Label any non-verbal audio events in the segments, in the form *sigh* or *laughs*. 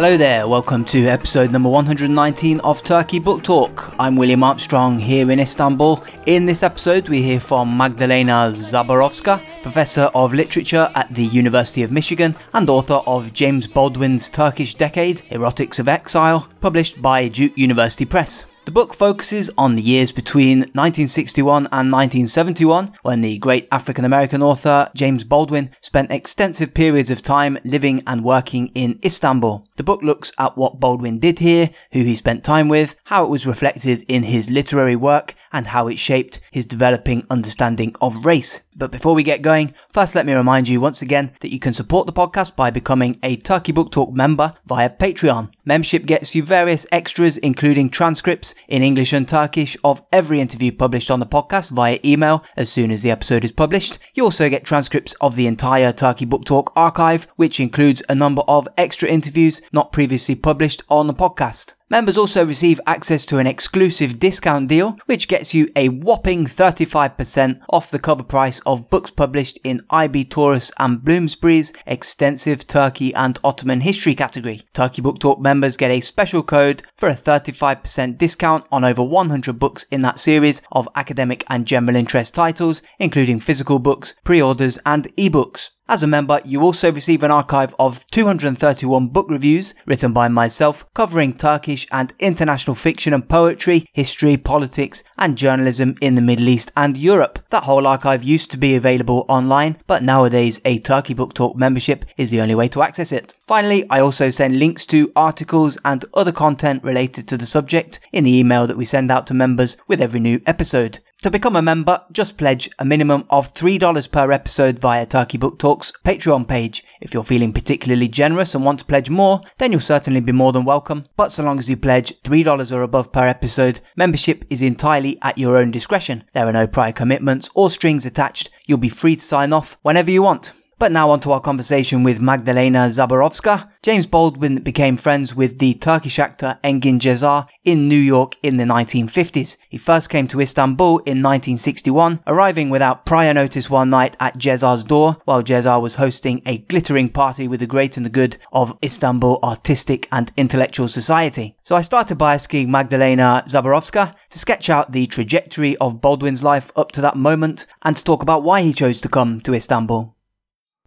Hello there, welcome to episode number 119 of Turkey Book Talk. I'm William Armstrong here in Istanbul. In this episode, we hear from Magdalena Zaborowska, professor of literature at the University of Michigan and author of James Baldwin's Turkish Decade Erotics of Exile, published by Duke University Press. The book focuses on the years between 1961 and 1971, when the great African American author James Baldwin spent extensive periods of time living and working in Istanbul. The book looks at what Baldwin did here, who he spent time with, how it was reflected in his literary work, and how it shaped his developing understanding of race. But before we get going, first let me remind you once again that you can support the podcast by becoming a Turkey Book Talk member via Patreon. Membership gets you various extras, including transcripts in English and Turkish of every interview published on the podcast via email as soon as the episode is published. You also get transcripts of the entire Turkey Book Talk archive, which includes a number of extra interviews not previously published on the podcast. Members also receive access to an exclusive discount deal, which gets you a whopping 35% off the cover price of books published in IB Tauris and Bloomsbury's extensive Turkey and Ottoman history category. Turkey Book Talk members get a special code for a 35% discount on over 100 books in that series of academic and general interest titles, including physical books, pre-orders, and ebooks. As a member, you also receive an archive of 231 book reviews written by myself covering Turkish and international fiction and poetry, history, politics, and journalism in the Middle East and Europe. That whole archive used to be available online, but nowadays a Turkey Book Talk membership is the only way to access it. Finally, I also send links to articles and other content related to the subject in the email that we send out to members with every new episode. To become a member, just pledge a minimum of $3 per episode via Turkey Book Talk's Patreon page. If you're feeling particularly generous and want to pledge more, then you'll certainly be more than welcome. But so long as you pledge $3 or above per episode, membership is entirely at your own discretion. There are no prior commitments or strings attached. You'll be free to sign off whenever you want. But now on to our conversation with Magdalena Zaborowska. James Baldwin became friends with the Turkish actor Engin Cezzar in New York in the 1950s. He first came to Istanbul in 1961, arriving without prior notice one night at Cezzar's door while Cezzar was hosting a glittering party with the great and the good of Istanbul artistic and intellectual society. So I started by asking Magdalena Zaborowska to sketch out the trajectory of Baldwin's life up to that moment and to talk about why he chose to come to Istanbul.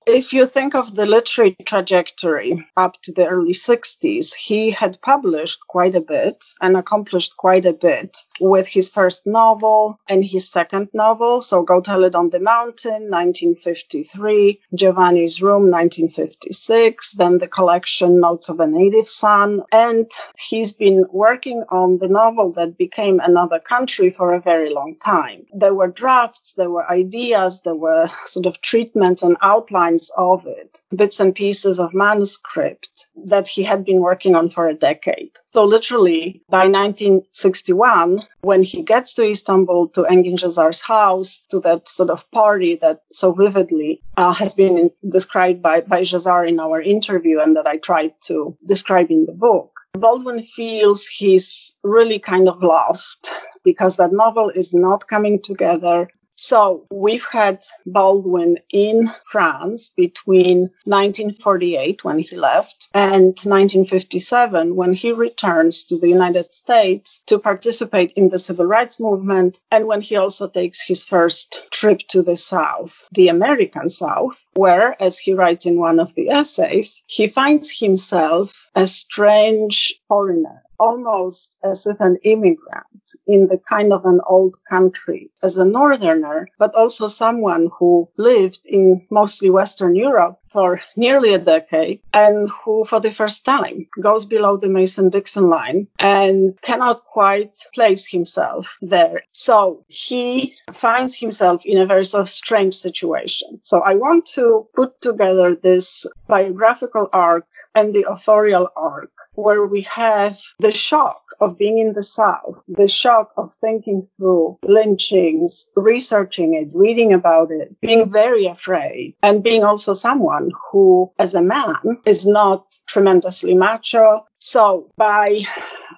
If you think of the literary trajectory up to the early 60s, he had published quite a bit and accomplished quite a bit with his first novel and his second novel. So Go Tell It on the Mountain, 1953, Giovanni's Room, 1956, then the collection Notes of a Native Son. And he's been working on the novel that became Another Country for a very long time. There were drafts, there were ideas, there were sort of treatments and outlines of it, bits and pieces of manuscript that he had been working on for a decade. So literally by 1961, when he gets to Istanbul to Engin Cezzar's house, to that sort of party that so vividly uh, has been in, described by, by in our interview and that I tried to describe in the book, Baldwin feels he's really kind of lost because that novel is not coming together. So we've had Baldwin in France between 1948 when he left and 1957 when he returns to the United States to participate in the civil rights movement and when he also takes his first trip to the South, the American South, where, as he writes in one of the essays, he finds himself a strange foreigner almost as if an immigrant in the kind of an old country as a northerner, but also someone who lived in mostly Western Europe for nearly a decade and who for the first time goes below the Mason Dixon line and cannot quite place himself there. So he finds himself in a very sort of strange situation. So I want to put together this biographical arc and the authorial arc where we have the shock of being in the South, the shock of thinking through lynchings, researching it, reading about it, being very afraid, and being also someone who, as a man, is not tremendously macho. So by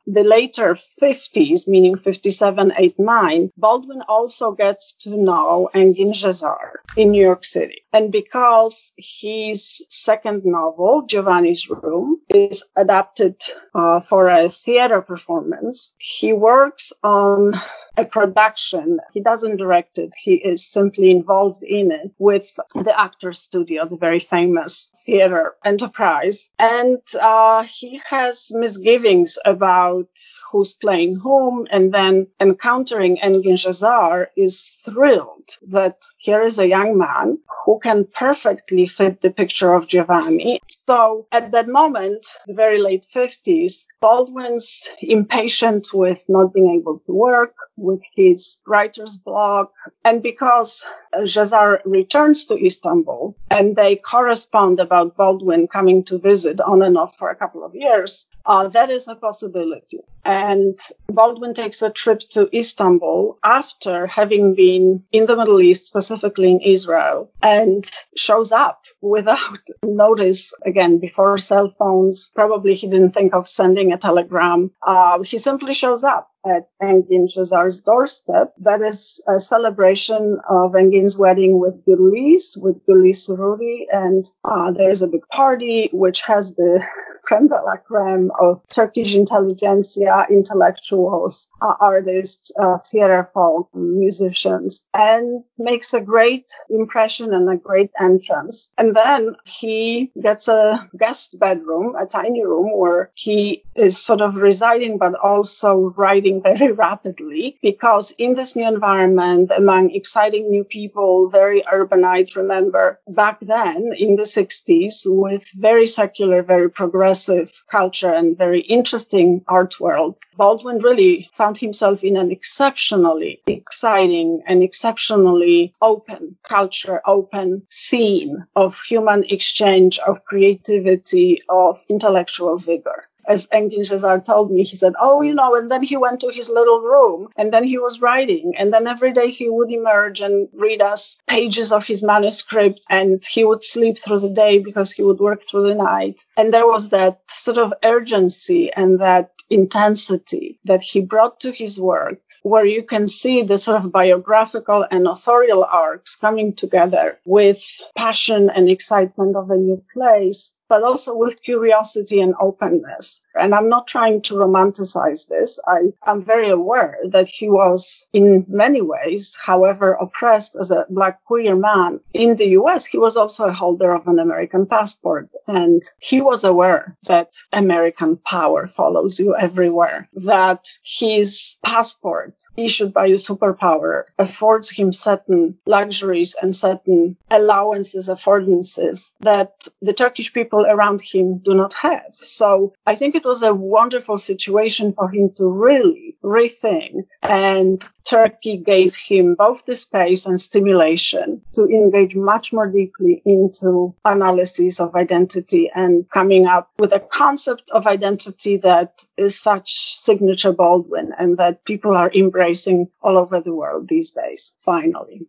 the later 50s, meaning 57, 8, 9, Baldwin also gets to know Engin Cezzar in New York City. And because his second novel, Giovanni's Room, is adapted uh, for a theater performance, he works on a production. He doesn't direct it. He is simply involved in it with the Actors Studio, the very famous theater enterprise. And uh, he has misgivings about who's playing whom. And then encountering Engin Cezzar is thrilled that here is a young man who can perfectly fit the picture of Giovanni. So at that moment, the very late 50s, Baldwin's impatient with not being able to work, with his writer's block, and because Cezzar returns to Istanbul and they correspond about Baldwin coming to visit on and off for a couple of years, uh, that is a possibility. And Baldwin takes a trip to Istanbul after having been in the Middle East, specifically in Israel, and shows up without *laughs* notice. Again, before cell phones, probably he didn't think of sending a telegram. Uh, he simply shows up at Engin Cezzar's doorstep. That is a celebration of Engin's wedding with Gülriz, with Gülriz Sururi. And uh, there's a big party which has the creme de la creme of Turkish intelligentsia, intellectuals, uh, artists, uh, theater folk, musicians, and makes a great impression and a great entrance. And then he gets a guest bedroom, a tiny room where he is sort of residing, but also writing *laughs* very rapidly because in this new environment, among exciting new people, very urbanite, remember back then in the 60s with very secular, very progressive progressive culture and very interesting art world, Baldwin really found himself in an exceptionally exciting and exceptionally open culture, open scene of human exchange, of creativity, of intellectual vigor as Engin Cezzar told me, he said, Oh, you know, and then he went to his little room and then he was writing. And then every day he would emerge and read us pages of his manuscript and he would sleep through the day because he would work through the night. And there was that sort of urgency and that intensity that he brought to his work where you can see the sort of biographical and authorial arcs coming together with passion and excitement of a new place but also with curiosity and openness. And I'm not trying to romanticize this. I am very aware that he was in many ways, however oppressed as a black queer man in the US, he was also a holder of an American passport. And he was aware that American power follows you everywhere, that his passport issued by a superpower affords him certain luxuries and certain allowances, affordances that the Turkish people around him do not have. So I think it was a wonderful situation for him to really rethink. And Turkey gave him both the space and stimulation to engage much more deeply into analysis of identity and coming up with a concept of identity that is such signature Baldwin and that people are embracing all over the world these days, finally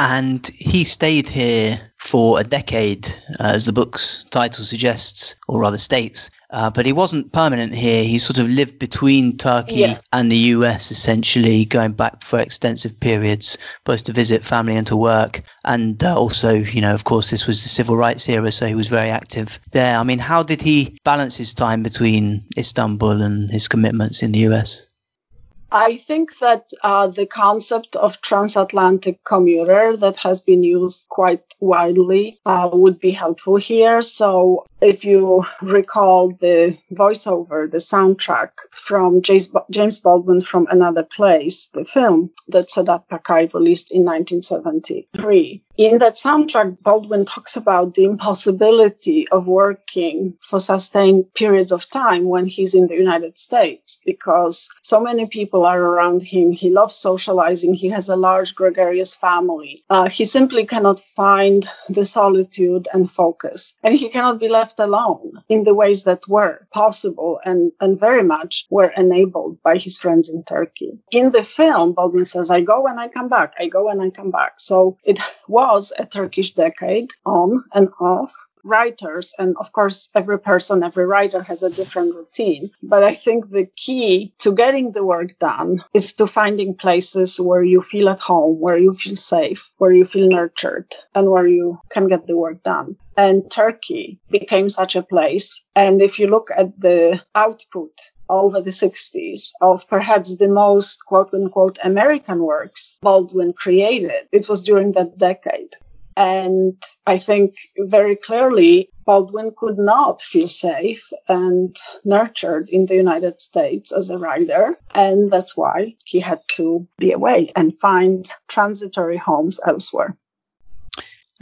and he stayed here for a decade, uh, as the book's title suggests, or rather states. Uh, but he wasn't permanent here. He sort of lived between Turkey yes. and the US, essentially, going back for extensive periods, both to visit family and to work. And uh, also, you know, of course, this was the civil rights era, so he was very active there. I mean, how did he balance his time between Istanbul and his commitments in the US? I think that uh, the concept of transatlantic commuter that has been used quite widely uh, would be helpful here. So, if you recall the voiceover, the soundtrack from James Baldwin from Another Place, the film that Sedat Pakay released in 1973, in that soundtrack, Baldwin talks about the impossibility of working for sustained periods of time when he's in the United States because so many people are around him. He loves socializing. He has a large gregarious family. Uh, he simply cannot find the solitude and focus. And he cannot be left alone in the ways that were possible and, and very much were enabled by his friends in Turkey. In the film, Baldwin says, I go and I come back. I go and I come back. So it was was a Turkish decade on and off writers, and of course, every person, every writer has a different routine. But I think the key to getting the work done is to finding places where you feel at home, where you feel safe, where you feel nurtured, and where you can get the work done. And Turkey became such a place. And if you look at the output over the 60s of perhaps the most quote unquote American works Baldwin created, it was during that decade. And I think very clearly Baldwin could not feel safe and nurtured in the United States as a writer. And that's why he had to be away and find transitory homes elsewhere.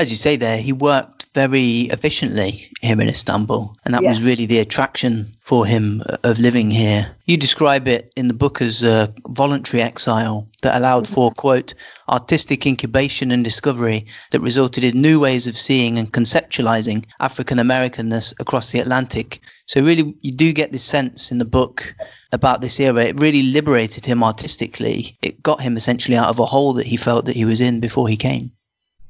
As you say there, he worked very efficiently here in Istanbul, and that yes. was really the attraction for him of living here. You describe it in the book as a voluntary exile that allowed mm-hmm. for, quote, artistic incubation and discovery that resulted in new ways of seeing and conceptualizing African Americanness across the Atlantic. So, really, you do get this sense in the book about this era. It really liberated him artistically. It got him essentially out of a hole that he felt that he was in before he came.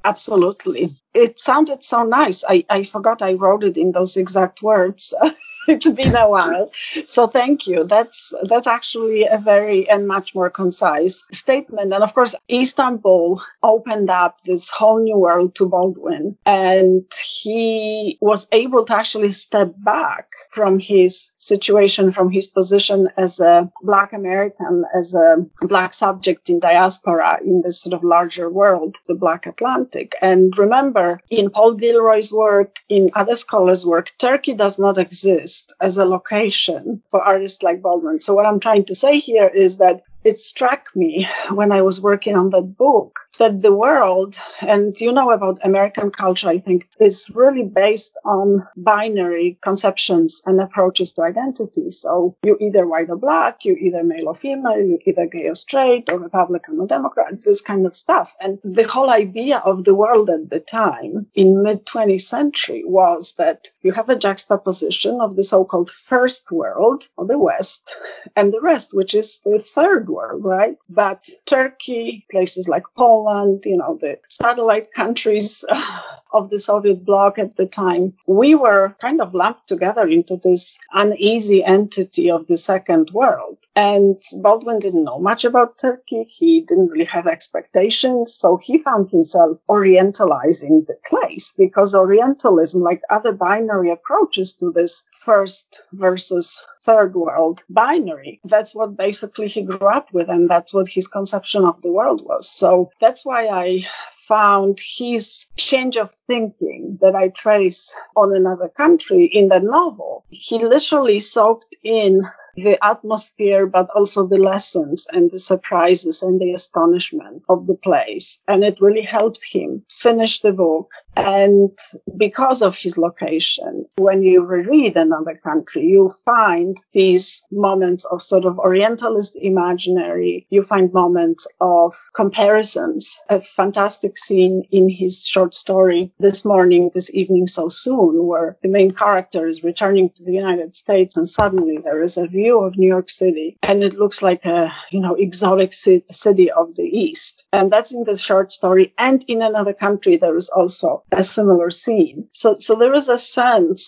Absolutely. It sounded so nice. I, I forgot I wrote it in those exact words. *laughs* *laughs* it's been a while. So thank you. That's that's actually a very and much more concise statement. And of course, Istanbul opened up this whole new world to Baldwin, and he was able to actually step back from his situation, from his position as a Black American, as a Black subject in diaspora in this sort of larger world, the Black Atlantic. And remember, in Paul Gilroy's work, in other scholars' work, Turkey does not exist as a location for artists like Baldwin. So what I'm trying to say here is that it struck me when I was working on that book that the world, and you know about American culture, I think, is really based on binary conceptions and approaches to identity. So you're either white or black, you're either male or female, you're either gay or straight, or Republican or Democrat, this kind of stuff. And the whole idea of the world at the time in mid 20th century was that you have a juxtaposition of the so-called first world or the West and the rest, which is the third world, right? But Turkey, places like Poland, Poland, you know, the satellite countries *laughs* of the Soviet bloc at the time, we were kind of lumped together into this uneasy entity of the second world. And Baldwin didn't know much about Turkey. He didn't really have expectations. So he found himself orientalizing the place because Orientalism, like other binary approaches to this first versus third world binary. That's what basically he grew up with, and that's what his conception of the world was. So that's why I found his change of thinking that I trace on another country in the novel. He literally soaked in the atmosphere, but also the lessons and the surprises and the astonishment of the place. And it really helped him finish the book. And because of his location, when you reread another country, you find these moments of sort of Orientalist imaginary. You find moments of comparisons. A fantastic scene in his short story, This Morning, This Evening, So Soon, where the main character is returning to the United States and suddenly there is a view view of New York City, and it looks like a you know exotic city of the East. And that's in the short story. And in another country, there is also a similar scene. So so there is a sense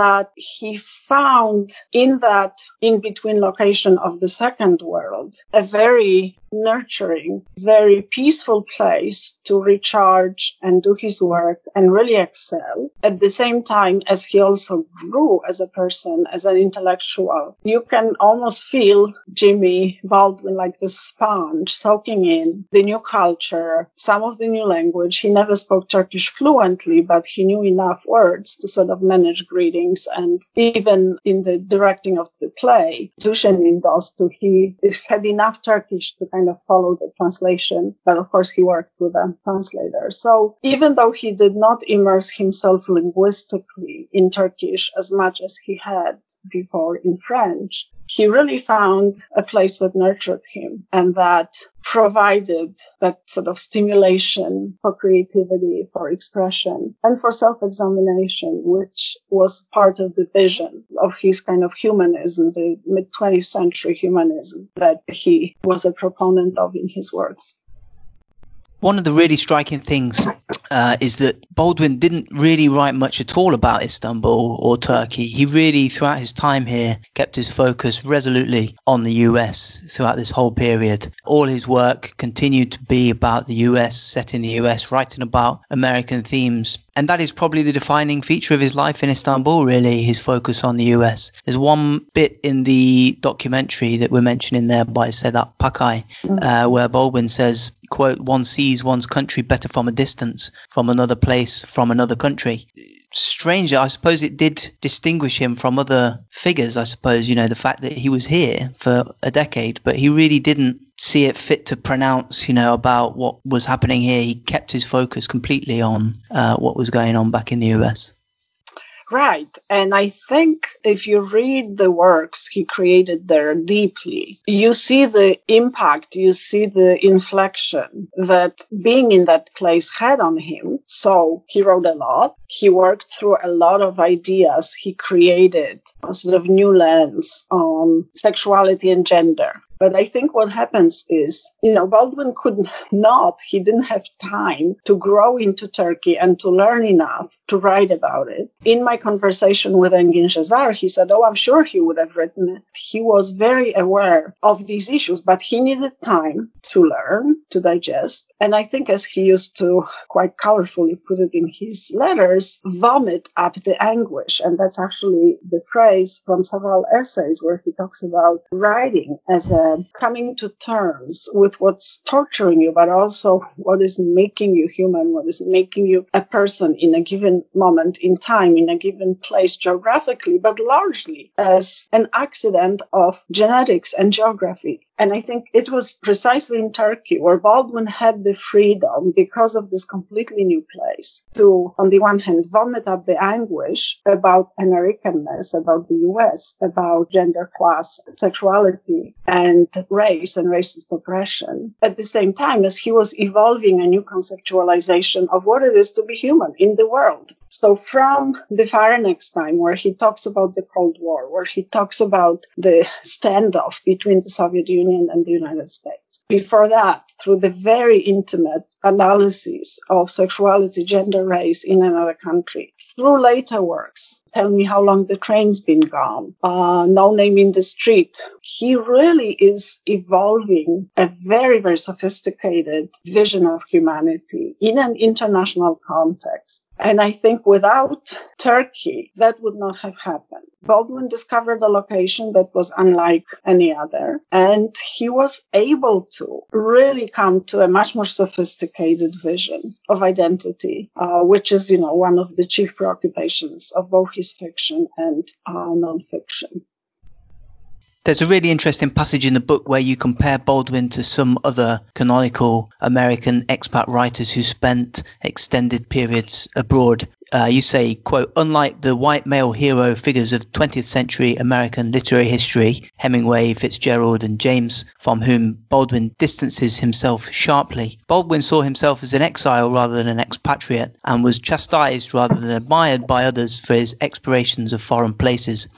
that he found in that in between location of the second world a very nurturing, very peaceful place to recharge and do his work and really excel. At the same time as he also grew as a person, as an intellectual, you can almost feel Jimmy Baldwin like the sponge soaking in the new culture, some of the new language. He never spoke Turkish fluently, but he knew enough words to sort of manage greetings. And even in the directing of the play, Düşenin Dostu, he had enough Turkish to kind of follow the translation. But of course, he worked with a translator. So even though he did not immerse himself linguistically in Turkish as much as he had before in French, he really found a place that nurtured him and that provided that sort of stimulation for creativity, for expression, and for self-examination, which was part of the vision of his kind of humanism, the mid 20th century humanism that he was a proponent of in his works. One of the really striking things uh, is that Baldwin didn't really write much at all about Istanbul or Turkey. He really, throughout his time here, kept his focus resolutely on the US throughout this whole period. All his work continued to be about the US, set in the US, writing about American themes. And that is probably the defining feature of his life in Istanbul, really, his focus on the US. There's one bit in the documentary that we're mentioning there by Sedat Pakay, mm. uh, where Baldwin says, quote, one sees one's country better from a distance, from another place, from another country. Stranger, I suppose it did distinguish him from other figures, I suppose, you know, the fact that he was here for a decade, but he really didn't see it fit to pronounce, you know, about what was happening here. He kept his focus completely on uh, what was going on back in the US. Right. And I think if you read the works he created there deeply, you see the impact, you see the inflection that being in that place had on him. So he wrote a lot. He worked through a lot of ideas. He created a sort of new lens on sexuality and gender. But I think what happens is, you know, Baldwin could not, he didn't have time to grow into Turkey and to learn enough to write about it. In my conversation with Engin Cezzar, he said, Oh, I'm sure he would have written it. He was very aware of these issues, but he needed time to learn, to digest. And I think, as he used to quite colorfully put it in his letters, vomit up the anguish. And that's actually the phrase from several essays where he talks about writing as a Uh, coming to terms with what's torturing you, but also what is making you human, what is making you a person in a given moment in time, in a given place geographically, but largely as an accident of genetics and geography. And I think it was precisely in Turkey where Baldwin had the freedom because of this completely new place to, on the one hand, vomit up the anguish about Americanness, about the US, about gender, class, sexuality, and race and racist oppression. At the same time as he was evolving a new conceptualization of what it is to be human in the world. So from the Fire Next Time, where he talks about the Cold War, where he talks about the standoff between the Soviet Union and the United States. Before that, through the very intimate analyses of sexuality, gender, race in another country, through later works, Tell Me How Long the Train's Been Gone, uh, No Name in the Street. He really is evolving a very, very sophisticated vision of humanity in an international context. And I think without Turkey, that would not have happened. Baldwin discovered a location that was unlike any other, and he was able to really come to a much more sophisticated vision of identity, uh, which is, you know, one of the chief preoccupations of both his fiction and uh, nonfiction. There's a really interesting passage in the book where you compare Baldwin to some other canonical American expat writers who spent extended periods abroad. Uh, you say, quote, unlike the white male hero figures of 20th century American literary history, Hemingway, Fitzgerald, and James, from whom Baldwin distances himself sharply, Baldwin saw himself as an exile rather than an expatriate and was chastised rather than admired by others for his explorations of foreign places.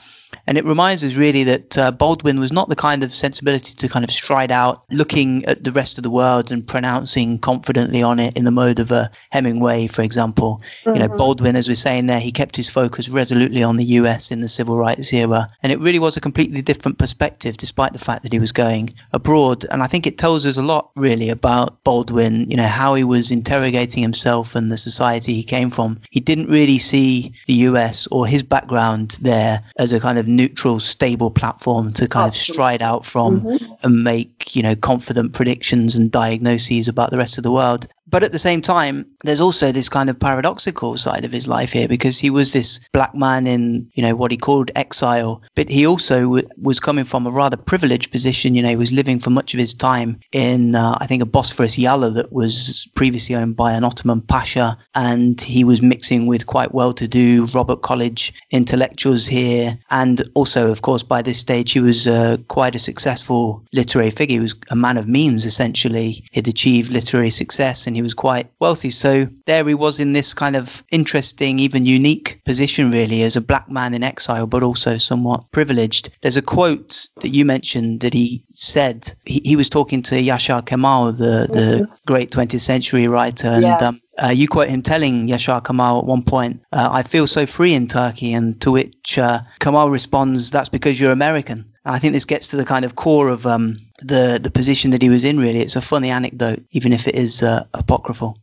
And it reminds us really that uh, Baldwin was not the kind of sensibility to kind of stride out, looking at the rest of the world and pronouncing confidently on it in the mode of a Hemingway, for example. Mm-hmm. You know, mm-hmm. Baldwin, as we're saying there, he kept his focus resolutely on the US in the civil rights era. And it really was a completely different perspective, despite the fact that he was going abroad. And I think it tells us a lot, really, about Baldwin, you know, how he was interrogating himself and the society he came from. He didn't really see the US or his background there as a kind of neutral, stable platform to kind Absolutely. of stride out from mm-hmm. and make, you know, confident predictions and diagnoses about the rest of the world. But at the same time, there's also this kind of paradoxical side of his life here because he was this black man in, you know, what he called exile, but he also w- was coming from a rather privileged position. You know, he was living for much of his time in, uh, I think, a Bosphorus yalı that was previously owned by an Ottoman pasha, and he was mixing with quite well-to-do Robert College intellectuals here, and also, of course, by this stage, he was uh, quite a successful literary figure. He was a man of means, essentially. He'd achieved literary success, and he was quite wealthy. So there he was in this kind of interesting, even unique position, really, as a black man in exile, but also somewhat privileged. There's a quote that you mentioned that he said he, he was talking to Yashar Kemal, the, the mm-hmm. great 20th century writer, and um, uh, you quote him telling Yashar Kemal at one point, uh, I feel so free in Turkey, and to which uh, Kemal responds, That's because you're American. I think this gets to the kind of core of um, the, the position that he was in, really. It's a funny anecdote, even if it is uh, apocryphal.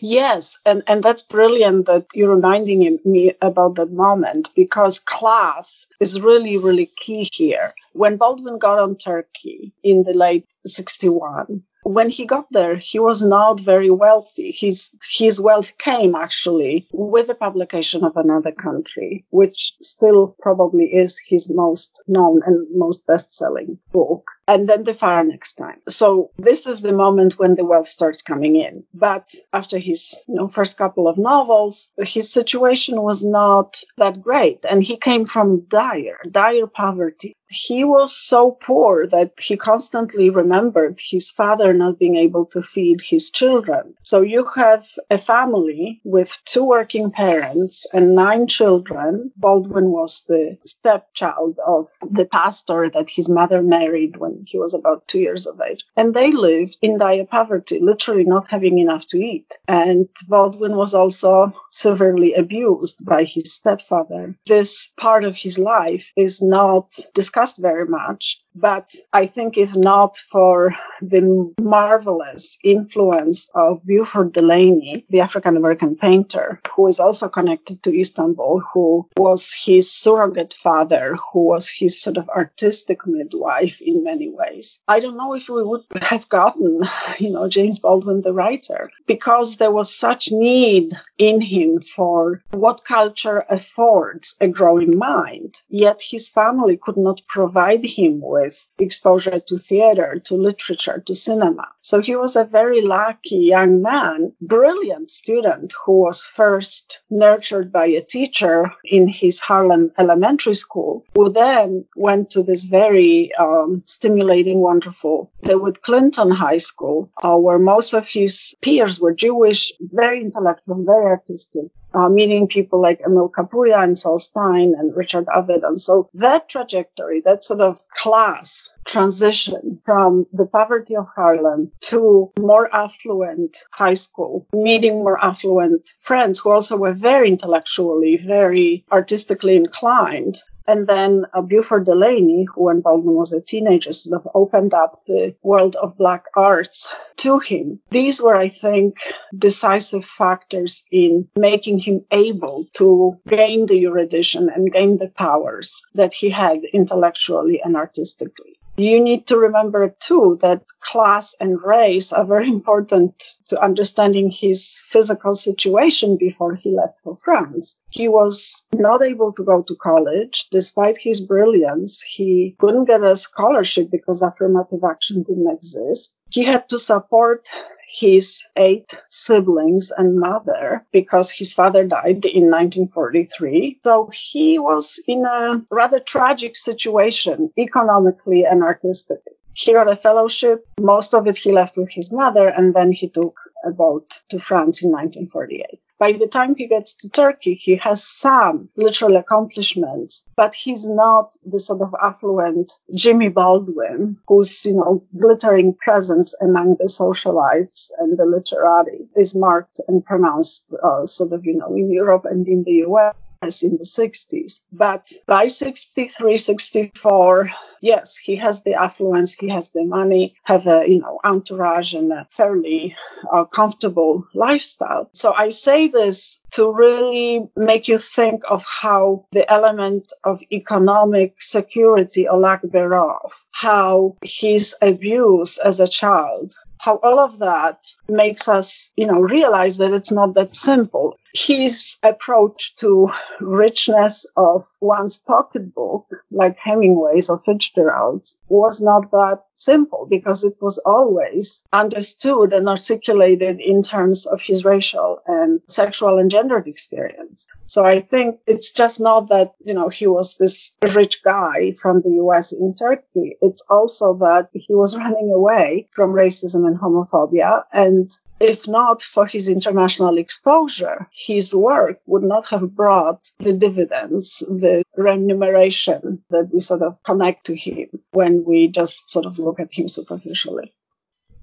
Yes, and, and that's brilliant that you're reminding me about that moment because class is really, really key here. When Baldwin got on Turkey in the late 61, when he got there, he was not very wealthy. His, his wealth came actually with the publication of another country, which still probably is his most known and most best selling book and then the fire next time. So this is the moment when the wealth starts coming in. But after his you know, first couple of novels, his situation was not that great. And he came from dire, dire poverty he was so poor that he constantly remembered his father not being able to feed his children. So you have a family with two working parents and nine children. Baldwin was the stepchild of the pastor that his mother married when he was about two years of age. And they lived in dire poverty, literally not having enough to eat. And Baldwin was also severely abused by his stepfather. This part of his life is not discussed discussed very much. But I think if not for the marvelous influence of Beauford Delaney, the African American painter, who is also connected to Istanbul, who was his surrogate father, who was his sort of artistic midwife in many ways, I don't know if we would have gotten, you know, James Baldwin, the writer, because there was such need in him for what culture affords a growing mind. Yet his family could not provide him with exposure to theater, to literature, to cinema. So he was a very lucky young man, brilliant student who was first nurtured by a teacher in his Harlem elementary school, who then went to this very um, stimulating, wonderful DeWitt Clinton High School, uh, where most of his peers were Jewish, very intellectual, very artistic uh, meeting people like Emile Capouya and Sol Stein and Richard Avedon. And so that trajectory, that sort of class transition from the poverty of Harlem to more affluent high school, meeting more affluent friends who also were very intellectually, very artistically inclined, and then uh, Beauford Delaney, who when Baldwin was a teenager, sort of opened up the world of black arts to him. These were, I think, decisive factors in making him able to gain the erudition and gain the powers that he had intellectually and artistically you need to remember too that class and race are very *laughs* important to understanding his physical situation before he left for France. He was not able to go to college despite his brilliance. He couldn't get a scholarship because affirmative action didn't exist. He had to support his eight siblings and mother because his father died in 1943. So he was in a rather tragic situation economically and artistically. He got a fellowship. Most of it he left with his mother, and then he took a boat to France in 1948. By the time he gets to Turkey, he has some literal accomplishments, but he's not the sort of affluent Jimmy Baldwin whose, you know, glittering presence among the socialites and the literati is marked and pronounced uh, sort of, you know, in Europe and in the US in the 60s. But by 63, 64, yes, he has the affluence, he has the money, have a, you know, entourage and a fairly uh, comfortable lifestyle. So I say this to really make you think of how the element of economic security or lack thereof, how his abuse as a child how all of that makes us, you know, realize that it's not that simple. His approach to richness of one's pocketbook, like Hemingway's or Fitzgerald's, was not that simple because it was always understood and articulated in terms of his racial and sexual and gendered experience. So I think it's just not that, you know, he was this rich guy from the US in Turkey. It's also that he was *laughs* running away from racism and homophobia and if not for his international exposure, his work would not have brought the dividends, the remuneration that we sort of connect to him when we just sort of look at him superficially.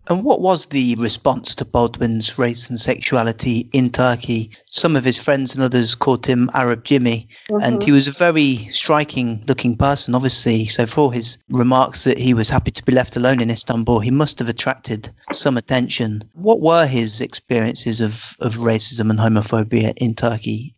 And what was the response to Baldwin's race and sexuality in Turkey? Some of his friends and others called him Arab Jimmy, mm-hmm. and he was a very striking looking person, obviously. So, for his remarks that he was happy to be left alone in Istanbul, he must have attracted some attention. What were his experiences of, of racism and homophobia in Turkey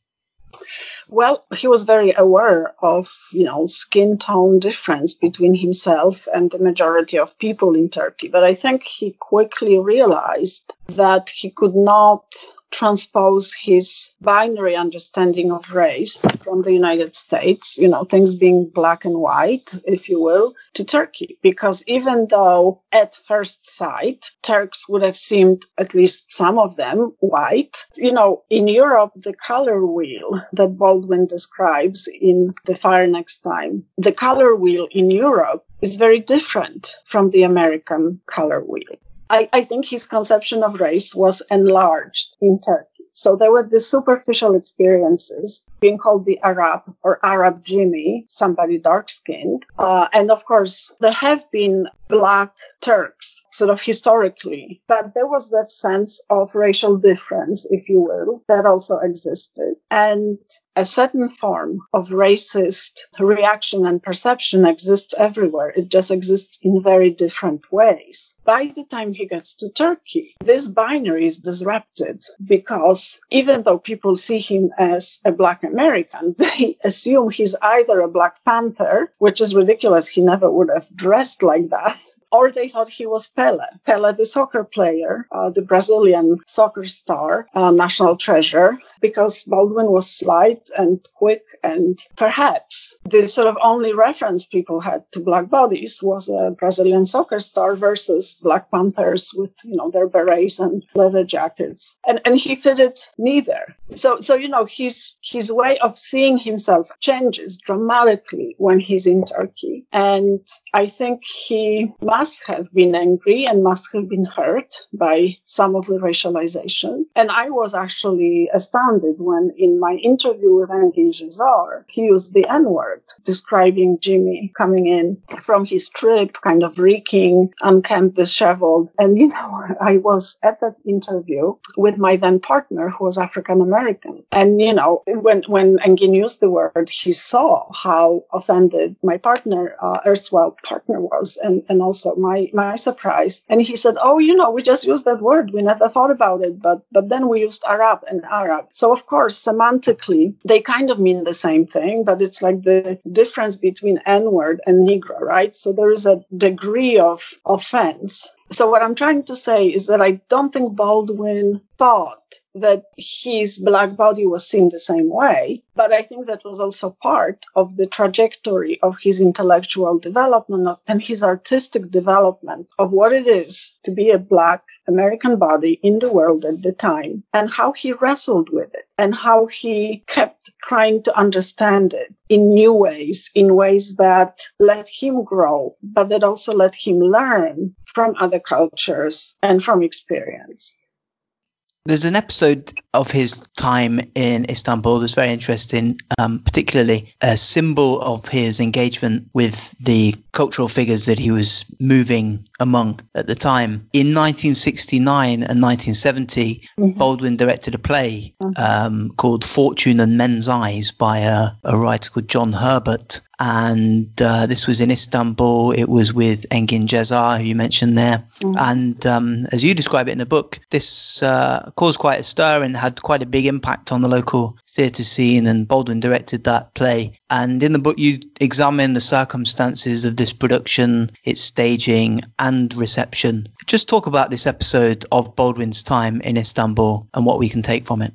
well, he was very aware of, you know, skin tone difference between himself and the majority of people in Turkey. But I think he quickly realized that he could not transpose his binary understanding of race from the United States, you know, things being black and white, if you will, to Turkey. Because even though at first sight, Turks would have seemed, at least some of them, white, you know, in Europe, the color wheel that Baldwin describes in The Fire Next Time, the color wheel in Europe is very different from the American color wheel. I, I think his conception of race was enlarged in Turkey. So there were the superficial experiences being called the Arab or Arab Jimmy, somebody dark skinned. Uh, and of course, there have been black Turks sort of historically, but there was that sense of racial difference, if you will, that also existed. And a certain form of racist reaction and perception exists everywhere. It just exists in very different ways. By the time he gets to Turkey, this binary is disrupted because even though people see him as a black American, *laughs* they assume he's either a Black Panther, which is ridiculous. He never would have dressed like that or they thought he was Pele. Pele, the soccer player, uh, the Brazilian soccer star, uh, national treasure, because Baldwin was slight and quick, and perhaps the sort of only reference people had to black bodies was a Brazilian soccer star versus Black Panthers with you know their berets and leather jackets, and and he fitted neither. So so you know his his way of seeing himself changes dramatically when he's in Turkey, and I think he must have been angry and must have been hurt by some of the racialization. And I was actually astounded when in my interview with Engin Cezzar, he used the N-word, describing Jimmy coming in from his trip, kind of reeking, unkempt, disheveled. And, you know, *laughs* I was at that interview with my then partner who was African American. And, you know, when, when Engin used the word, he saw how offended my partner, uh, erstwhile partner was, and, and also my, my surprise. And he said, Oh, you know, we just used that word. We never thought about it. But, but then we used Arab and Arab. So, of course, semantically, they kind of mean the same thing, but it's like the difference between N word and Negro, right? So there is a degree of offense. So, what I'm trying to say is that I don't think Baldwin thought that his black body was seen the same way. But I think that was also part of the trajectory of his intellectual development and his artistic development of what it is to be a black American body in the world at the time and how he wrestled with it and how he kept trying to understand it in new ways, in ways that let him grow, but that also let him learn from other cultures and from experience. There's an episode of his time in Istanbul that's very interesting, um, particularly a symbol of his engagement with the cultural figures that he was moving among at the time. In 1969 and 1970, mm-hmm. Baldwin directed a play mm-hmm. um, called Fortune and Men's Eyes by a, a writer called John Herbert and uh, this was in Istanbul. It was with Engin Cezzar, who you mentioned there. Mm. And um, as you describe it in the book, this uh, caused quite a stir and had quite a big impact on the local theatre scene. And Baldwin directed that play. And in the book, you examine the circumstances of this production, its staging, and reception. Just talk about this episode of Baldwin's time in Istanbul and what we can take from it.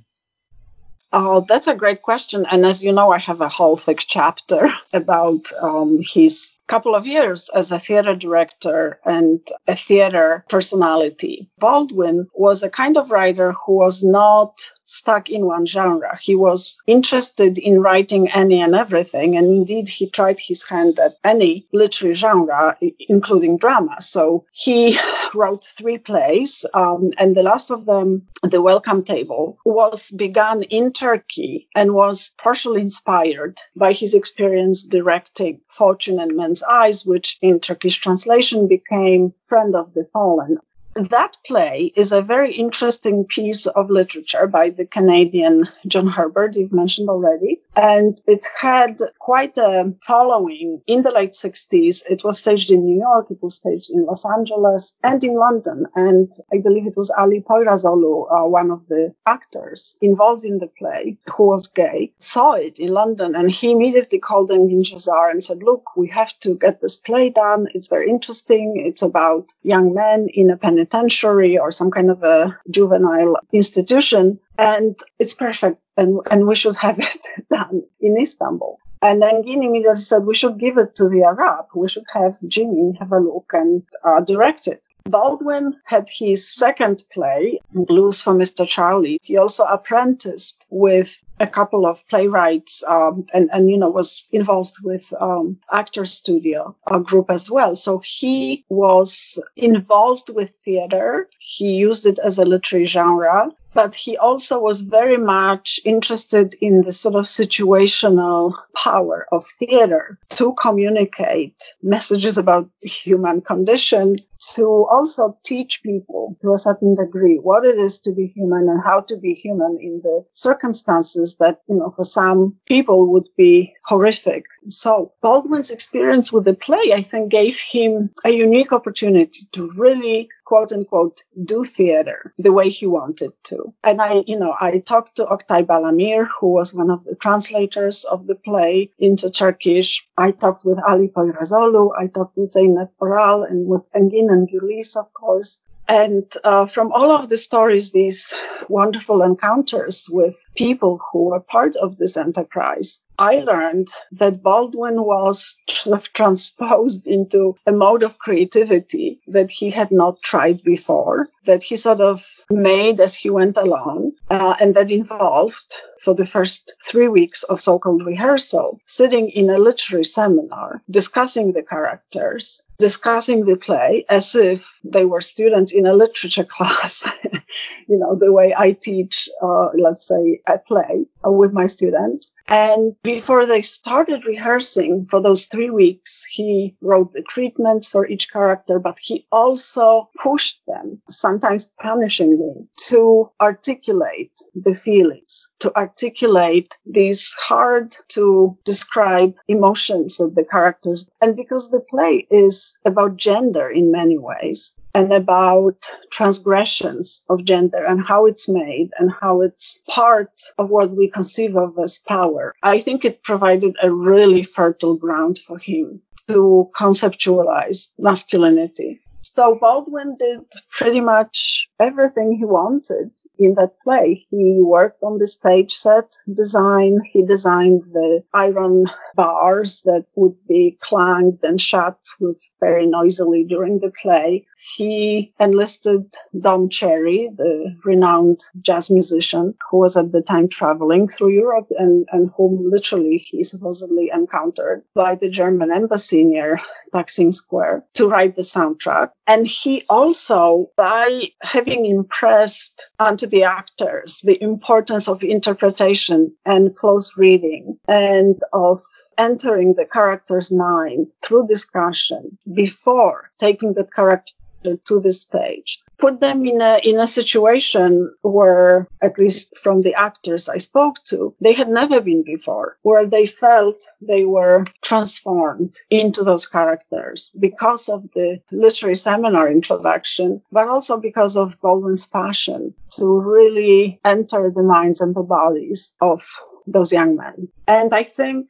Oh, that's a great question. And as you know, I have a whole thick chapter *laughs* about um, his couple of years as a theater director and a theater personality. Baldwin was a kind of writer who was not stuck in one genre. He was interested in writing any and everything. And indeed, he tried his hand at any literary genre, including drama. So he *laughs* wrote three plays. Um, and the last of them, The Welcome Table, was begun in Turkey and was partially inspired by his experience directing Fortune and Men's Eyes, which in Turkish translation became Friend of the Fallen that play is a very interesting piece of literature by the Canadian John Herbert, you've mentioned already. And it had quite a following in the late 60s. It was staged in New York, it was staged in Los Angeles and in London. And I believe it was Ali Poyrazoglu, uh, one of the actors involved in the play, who was gay, saw it in London and he immediately called Engin Cezzar and said, look, we have to get this play done. It's very interesting. It's about young men in a penitentiary or some kind of a juvenile institution and it's perfect and, and we should have *laughs* it done in Istanbul. And then Guinea immediately said, we should give it to the Arab. We should have Jimmy have a look and uh, direct it. Baldwin had his second play, Blues for Mr. Charlie. He also apprenticed with a couple of playwrights um, and, and, you know, was involved with um, Actor Studio a group as well. So he was involved with theater. He used it as a literary genre but he also was very much interested in the sort of situational power of theater to communicate messages about the human condition to also teach people to a certain degree what it is to be human and how to be human in the circumstances that, you know, for some people would be horrific. So Baldwin's experience with the play, I think, gave him a unique opportunity to really quote unquote do theater the way he wanted to. And I, you know, I talked to Oktay Balamir, who was one of the translators of the play into Turkish. I talked with Ali Poyrazoglu. I talked with Zeynep Oral and with Engin and Gülriz, of course. And uh, from all of the stories, these wonderful encounters with people who were part of this enterprise, I learned that Baldwin was sort of transposed into a mode of creativity that he had not tried before, that he sort of made as he went along, uh, and that involved for the first three weeks of so-called rehearsal, sitting in a literary seminar, discussing the characters, discussing the play as if they were students in a literature *laughs* class, you know, the way I teach, uh, let's say, a play uh, with my students. And before they started rehearsing for those three weeks, he wrote the treatments for each character, but he also pushed them, sometimes punishingly, to articulate the feelings, to articulate these hard to describe emotions of the characters. And because the play is about gender in many ways, and about transgressions of gender and how it's made and how it's part of what we conceive of as power. I think it provided a really fertile ground for him to conceptualize masculinity. So Baldwin did pretty much everything he wanted in that play. He worked on the stage set design. He designed the iron bars that would be clanged and shut with very noisily during the play. He enlisted Don Cherry, the renowned jazz musician who was at the time traveling through Europe and, and whom literally he supposedly encountered by the German embassy near Taksim Square to write the soundtrack. And he also, by having impressed onto the actors the importance of interpretation and close reading and of entering the character's mind through discussion before taking that character to the stage. Put them in a in a situation where at least from the actors i spoke to they had never been before where they felt they were transformed into those characters because of the literary seminar introduction but also because of baldwin's passion to really enter the minds and the bodies of those young men. And i think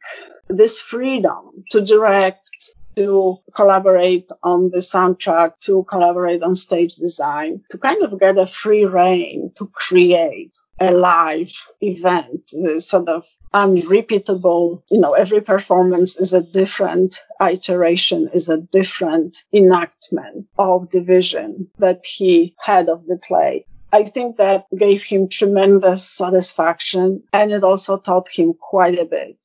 this freedom to direct to collaborate on the soundtrack, to collaborate on stage design, to kind of get a free reign to create a live event, uh, sort of unrepeatable. You know, every performance is a different iteration, is a different enactment of the vision that he had of the play. I think that gave him tremendous satisfaction and it also taught him quite a bit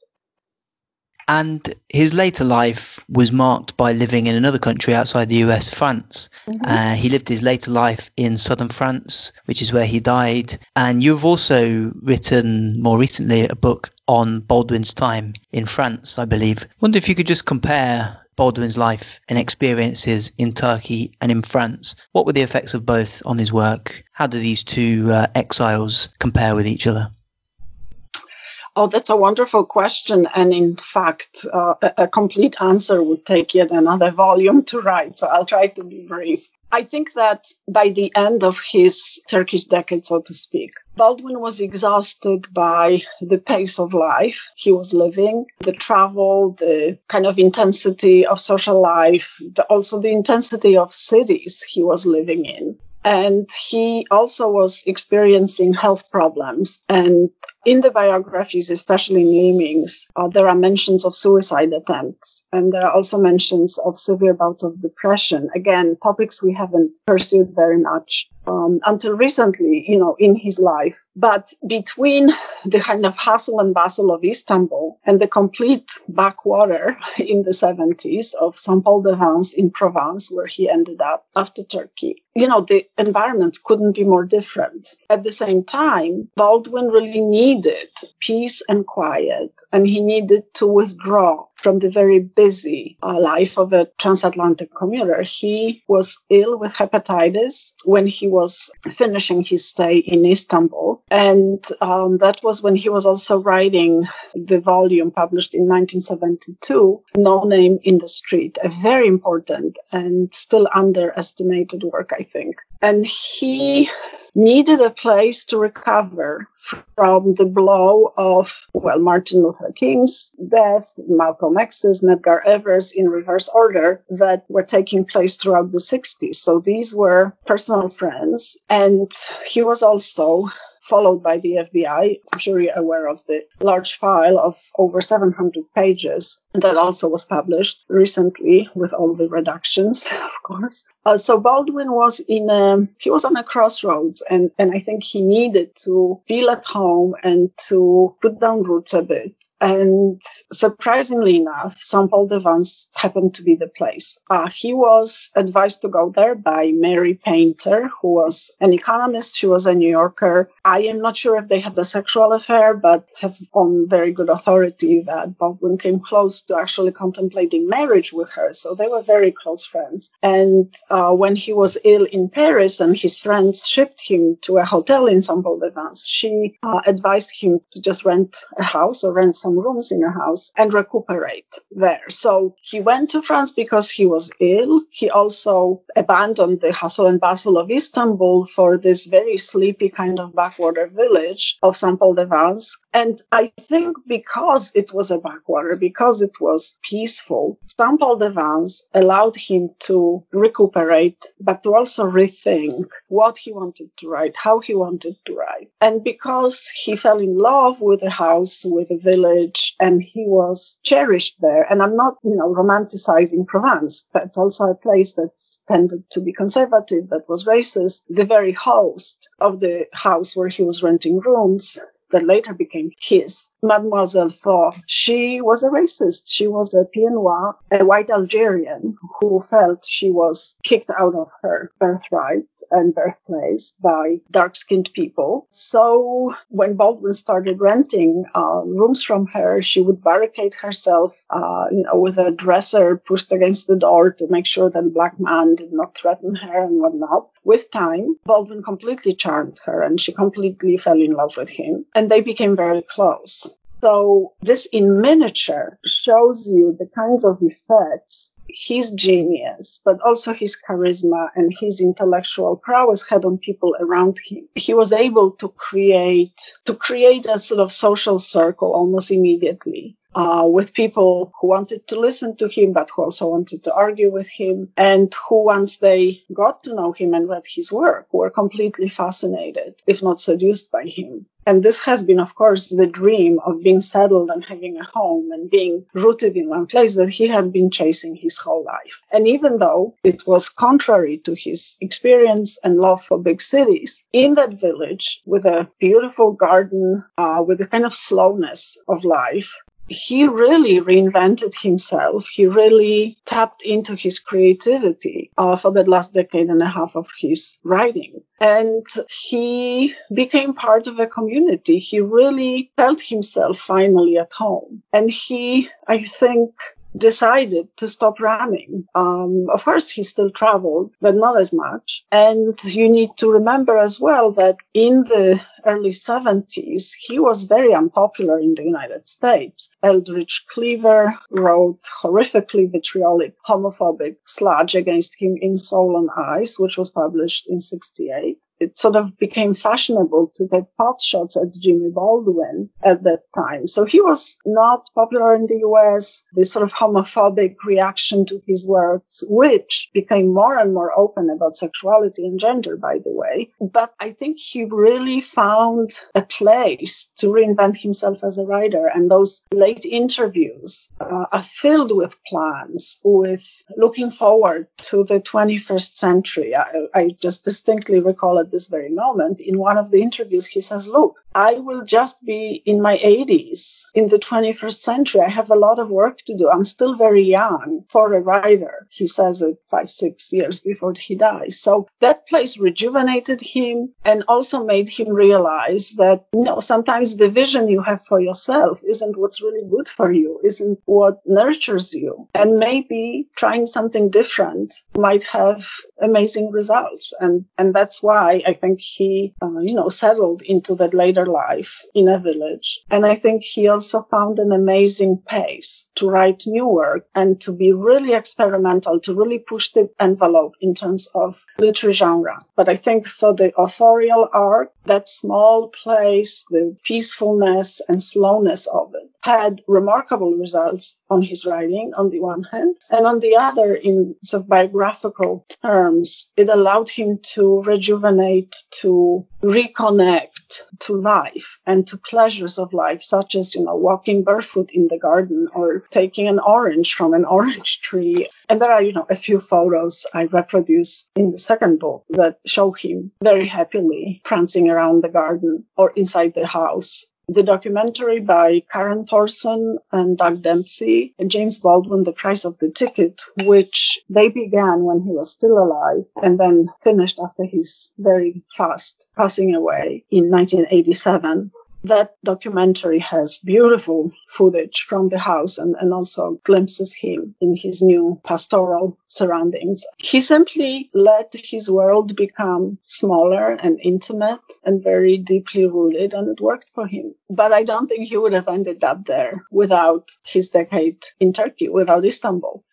and his later life was marked by living in another country outside the US, France. Mm-hmm. Uh, he lived his later life in southern France, which is where he died. And you've also written more recently a book on Baldwin's time in France, I believe. wonder if you could just compare Baldwin's life and experiences in Turkey and in France. What were the effects of both on his work? How do these two uh, exiles compare with each other? Oh, that's a wonderful question. And in fact, uh, a, complete answer would take yet another volume to write. So I'll try to be brief. I think that by the end of his Turkish decade, so to speak, Baldwin was exhausted by the pace of life he was living, the travel, the kind of intensity of social life, the, also the intensity of cities he was living in. And he also was experiencing health problems. And in the biographies, especially in Leeming's, uh, there are mentions of suicide attempts. And there are also mentions of severe bouts of depression. Again, topics we haven't pursued very much um, until recently, you know, in his life. But between the kind of hustle and bustle of Istanbul and the complete backwater *laughs* in the 70s of St. Paul de Vence in Provence, where he ended up after Turkey, you know, the environments couldn't be more different. At the same time, Baldwin really needed peace and quiet, and he needed to withdraw from the very busy uh, life of a transatlantic commuter. He was ill with hepatitis when he was finishing his stay in Istanbul. And um, that was when he was also writing the volume published in 1972, No Name in the Street, a very important and still underestimated work, I think. And he needed a place to recover from the blow of, well, Martin Luther King's death, Malcolm X's, Medgar Evers in reverse order that were taking place throughout the 60s. So these were personal friends. And he was also followed by the FBI. I'm sure you're aware of the large file of over 700 pages that also was published recently with all the reductions, *laughs* of course. Uh, so Baldwin was in a, he was on a crossroads and, and I think he needed to feel at home and to put down roots a bit and surprisingly enough, St. Paul de Vence happened to be the place. Uh, he was advised to go there by Mary Painter, who was an economist. She was a New Yorker. I am not sure if they had a sexual affair, but have on very good authority that Baldwin came close to actually contemplating marriage with her. So they were very close friends. And uh, when he was ill in Paris and his friends shipped him to a hotel in St. Paul de Vence, she uh, advised him to just rent a house or rent some rooms in a house and recuperate there. So he went to France because he was ill. He also abandoned the hustle and bustle of Istanbul for this very sleepy kind of backwater village of St. Paul de Vence. And I think because it was a backwater, because it was peaceful, St. Paul de Vence allowed him to recuperate, but to also rethink what he wanted to write, how he wanted to write. And because he fell in love with the house, with the village, and he was cherished there. And I'm not, you know, romanticizing Provence, but also a place that tended to be conservative, that was racist. The very host of the house where he was renting rooms that later became his Mademoiselle Faure, she was a racist. She was a Pied Noir, a white Algerian who felt she was kicked out of her birthright and birthplace by dark skinned people. So when Baldwin started renting uh, rooms from her, she would barricade herself, uh, you know, with a dresser pushed against the door to make sure that black man did not threaten her and whatnot. With time, Baldwin completely charmed her and she completely fell in love with him and they became very close. So this in miniature shows you the kinds of effects his genius, but also his charisma and his intellectual prowess had on people around him. He was able to create, to create a sort of social circle almost immediately. Uh, with people who wanted to listen to him, but who also wanted to argue with him, and who, once they got to know him and read his work, were completely fascinated, if not seduced by him. And this has been, of course, the dream of being settled and having a home and being rooted in one place that he had been chasing his whole life. And even though it was contrary to his experience and love for big cities, in that village with a beautiful garden, uh, with a kind of slowness of life, he really reinvented himself. He really tapped into his creativity uh, for the last decade and a half of his writing. And he became part of a community. He really felt himself finally at home. And he, I think, decided to stop running. Um, of course, he still traveled, but not as much. And you need to remember as well that in the early 70s, he was very unpopular in the United States. Eldridge Cleaver wrote horrifically vitriolic homophobic sludge against him in Soul on Ice, which was published in 68 it sort of became fashionable to take pot shots at Jimmy Baldwin at that time. So he was not popular in the US. This sort of homophobic reaction to his words, which became more and more open about sexuality and gender, by the way. But I think he really found a place to reinvent himself as a writer. And those late interviews uh, are filled with plans, with looking forward to the 21st century. I, I just distinctly recall it at this very moment, in one of the interviews, he says, Look, I will just be in my 80s in the 21st century. I have a lot of work to do. I'm still very young for a writer. He says it five, six years before he dies. So that place rejuvenated him and also made him realize that, you know, sometimes the vision you have for yourself isn't what's really good for you, isn't what nurtures you. And maybe trying something different might have amazing results. And, and that's why I think he, uh, you know, settled into that later life in a village. And I think he also found an amazing pace to write new work and to be really experimental, to really push the envelope in terms of literary genre. But I think for the authorial art, that small place, the peacefulness and slowness of it had remarkable results on his writing on the one hand. And on the other, in sort of biographical terms, it allowed him to rejuvenate, to reconnect to life and to pleasures of life, such as, you know, walking barefoot in the garden or taking an orange from an *laughs* orange tree. And there are, you know, a few photos I reproduce in the second book that show him very happily prancing around the garden or inside the house the documentary by Karen Thorsen and Doug Dempsey, and James Baldwin, The Price of the Ticket, which they began when he was still alive and then finished after his very fast passing away in 1987 that documentary has beautiful footage from the house and, and also glimpses him in his new pastoral surroundings. He simply let his world become smaller and intimate and very deeply rooted, and it worked for him. But I don't think he would have ended up there without his decade in Turkey, without Istanbul.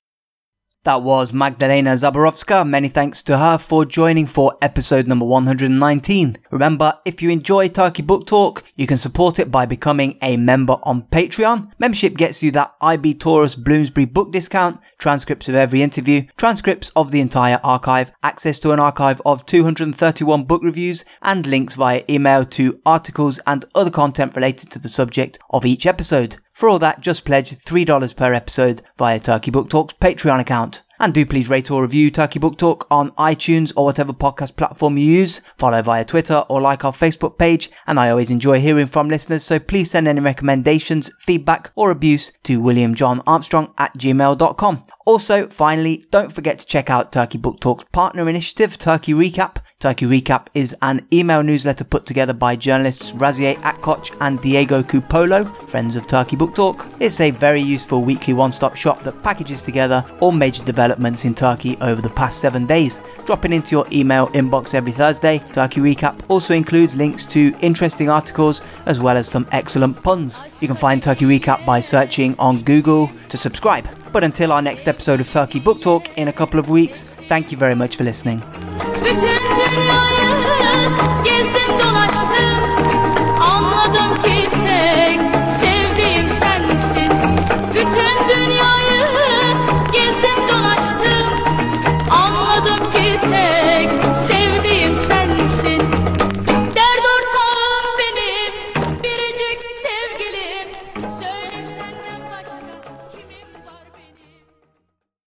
That was Magdalena Zaborowska. Many thanks to her for joining for episode number 119. Remember, if you enjoy Turkey Book Talk, you can support it by becoming a member on Patreon. Membership gets you that IB Tauris Bloomsbury book discount, transcripts of every interview, transcripts of the entire archive, access to an archive of 231 book reviews, and links via email to articles and other content related to the subject of each episode. For all that, just pledge $3 per episode via Turkey Book Talk's Patreon account. And do please rate or review Turkey Book Talk on iTunes or whatever podcast platform you use. Follow via Twitter or like our Facebook page. And I always enjoy hearing from listeners, so please send any recommendations, feedback, or abuse to williamjohnarmstrong at gmail.com. Also, finally, don't forget to check out Turkey Book Talk's partner initiative, Turkey Recap. Turkey Recap is an email newsletter put together by journalists Razier Akkoch and Diego Cupolo, friends of Turkey Book Talk. It's a very useful weekly one-stop shop that packages together all major developments in Turkey over the past seven days, dropping into your email inbox every Thursday. Turkey Recap also includes links to interesting articles as well as some excellent puns. You can find Turkey Recap by searching on Google to subscribe. But until our next episode of Turkey Book Talk in a couple of weeks, thank you very much for listening.